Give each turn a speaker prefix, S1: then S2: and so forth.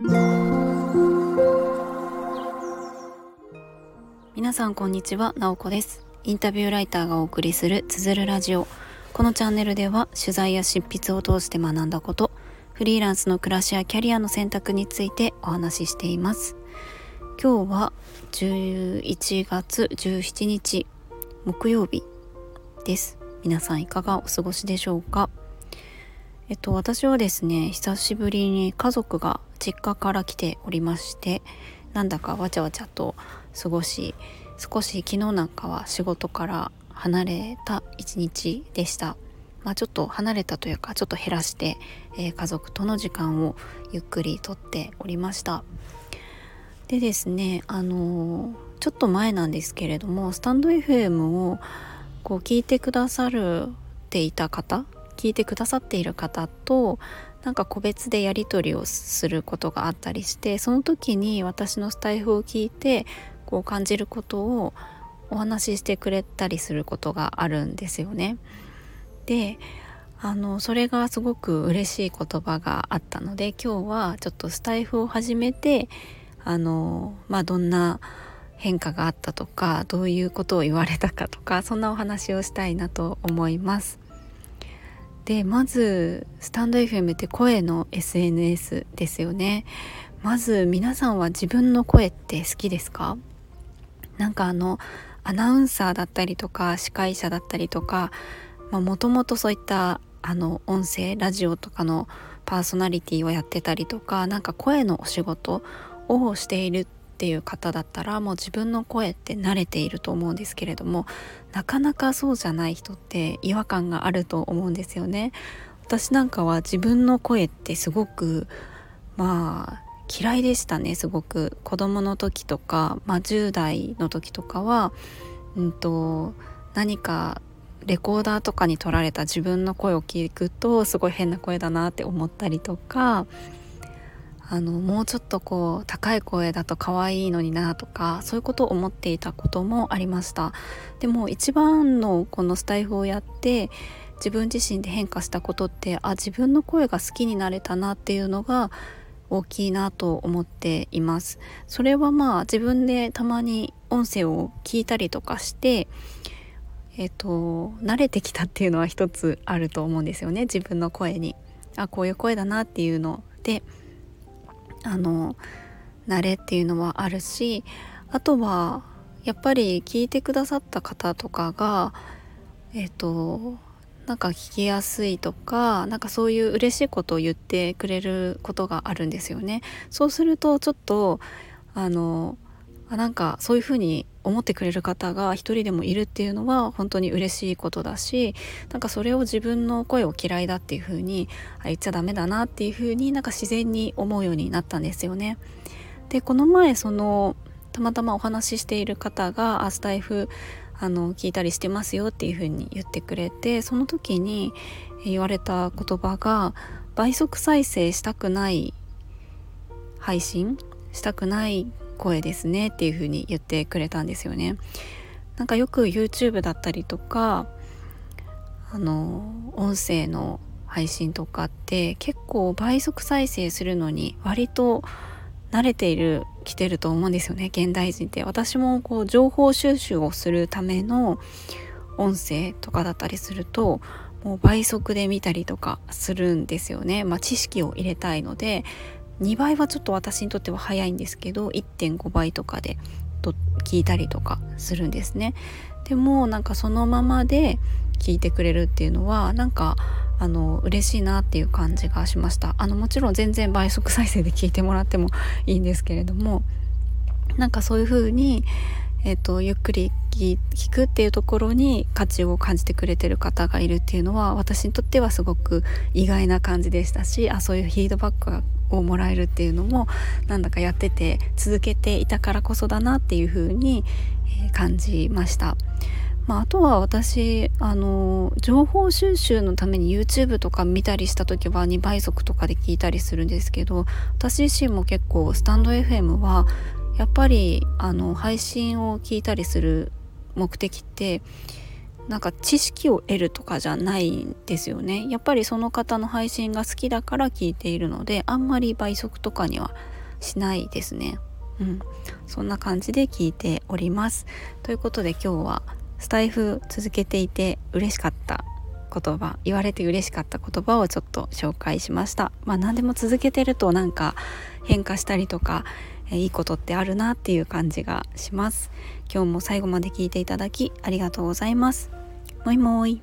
S1: 皆さんこんにちは、なおこです。インタビューライターがお送りするつづるラジオ。このチャンネルでは取材や執筆を通して学んだことフリーランスの暮らしやキャリアの選択についてお話ししています。今日は11月17日木曜日です。皆さんいかがお過ごしでしょうか？えっと私はですね久しぶりに家族が実家から来ておりましてなんだかわちゃわちゃと過ごし少し昨日なんかは仕事から離れた一日でした。まあ、ちょっと離れたというかちょっと減らして、えー、家族との時間をゆっくりとっておりました。でですねあのー、ちょっと前なんですけれどもスタンド FM をこう聞いてくださるていた方聞いてくださっている方となんか個別でやり取りをすることがあったりしてその時に私のスタイフを聞いてこう感じることをお話ししてくれたりすることがあるんですよね。であのそれがすごく嬉しい言葉があったので今日はちょっとスタイフを始めてあのまあどんな変化があったとかどういうことを言われたかとかそんなお話をしたいなと思います。でまずスタンド FM って声の SNS ですよね。まず皆さんは自分の声って好きですか？なんかあのアナウンサーだったりとか司会者だったりとかもともとそういったあの音声ラジオとかのパーソナリティをやってたりとかなんか声のお仕事をしているっていう方だったらもう自分の声って慣れていると思うんですけれどもなかなかそうじゃない人って違和感があると思うんですよね。私なんかは自分の声ってすごくまあ嫌いでしたねすごく子供の時とか、まあ、10代の時とかは、うんと、何かレコーダーとかに撮られた自分の声を聞くとすごい変な声だなって思ったりとかあのもうちょっとこう高い声だと可愛いのになとかそういうことを思っていたこともありました。でも一番のこのスタイフをやって自分自身で変化したことってあ自分の声が好きになれたなっていうのが大きいなと思っています。それはまあ自分でたまに音声を聞いたりとかしてえっ、と慣れてきたっていうのは一つあると思うんですよね。自分の声に。あこういう声だなっていうのであの慣れっていうのはあるしあとはやっぱり聞いてくださった方とかがえっ、となんか聞きやすいとかなんかそういう嬉しいことを言ってくれることがあるんですよね。そうするとちょっとあのあなんかそういうふうに思ってくれる方が一人でもいるっていうのは本当に嬉しいことだしなんかそれを自分の声を嫌いだっていうふうにあ言っちゃダメだなっていうふうになんか自然に思うようになったんですよね。でこの前そのたまたまお話ししている方がアスタイフあの聞いたりしてますよっていうふうに言ってくれてその時に言われた言葉が倍速再生したくない配信したくない声ですねっていう風に言ってくれたんですよね。なんかよく YouTube だったりとかあの音声の配信とかって結構倍速再生するのに割と慣れている来てると思うんですよね現代人って私もこう情報収集をするための音声とかだったりするともう倍速で見たりとかするんですよね、まあ、知識を入れたいので2倍はちょっと私にとっては早いんですけど1.5倍とかでと聞いたりとかするんですね。でもなんかそのままで聞いてくれるっていうのはなんかあの嬉しいなっていう感じがしました。あのもちろん全然倍速再生で聞いてもらってもいいんですけれどもなんかそういう風にえーと、ゆっくり聞くっていうところに価値を感じてくれてる方がいるっていうのは私にとってはすごく意外な感じでしたしあそういうフィードバックがをもらえるっていうのもなんだかやってて続けていたからこそだなっていうふうに、え感じました。まあ、あとは私あの情報収集のために YouTube とか見たりした時は2倍速とかで聞いたりするんですけど私自身も結構スタンド FM はやっぱりあの配信を聞いたりする目的ってなんか知識を得るとかじゃないんですよね。やっぱりその方の配信が好きだから聞いているのであんまり倍速とかにはしないですね。うん。そんな感じで聞いております。ということで今日はスタイフ続けていて嬉しかった言葉言われて嬉しかった言葉をちょっと紹介しました。まあ何でも続けてるとなんか変化したりとかいいことってあるなっていう感じがします。今日も最後まで聞いていただきありがとうございます。もいもい。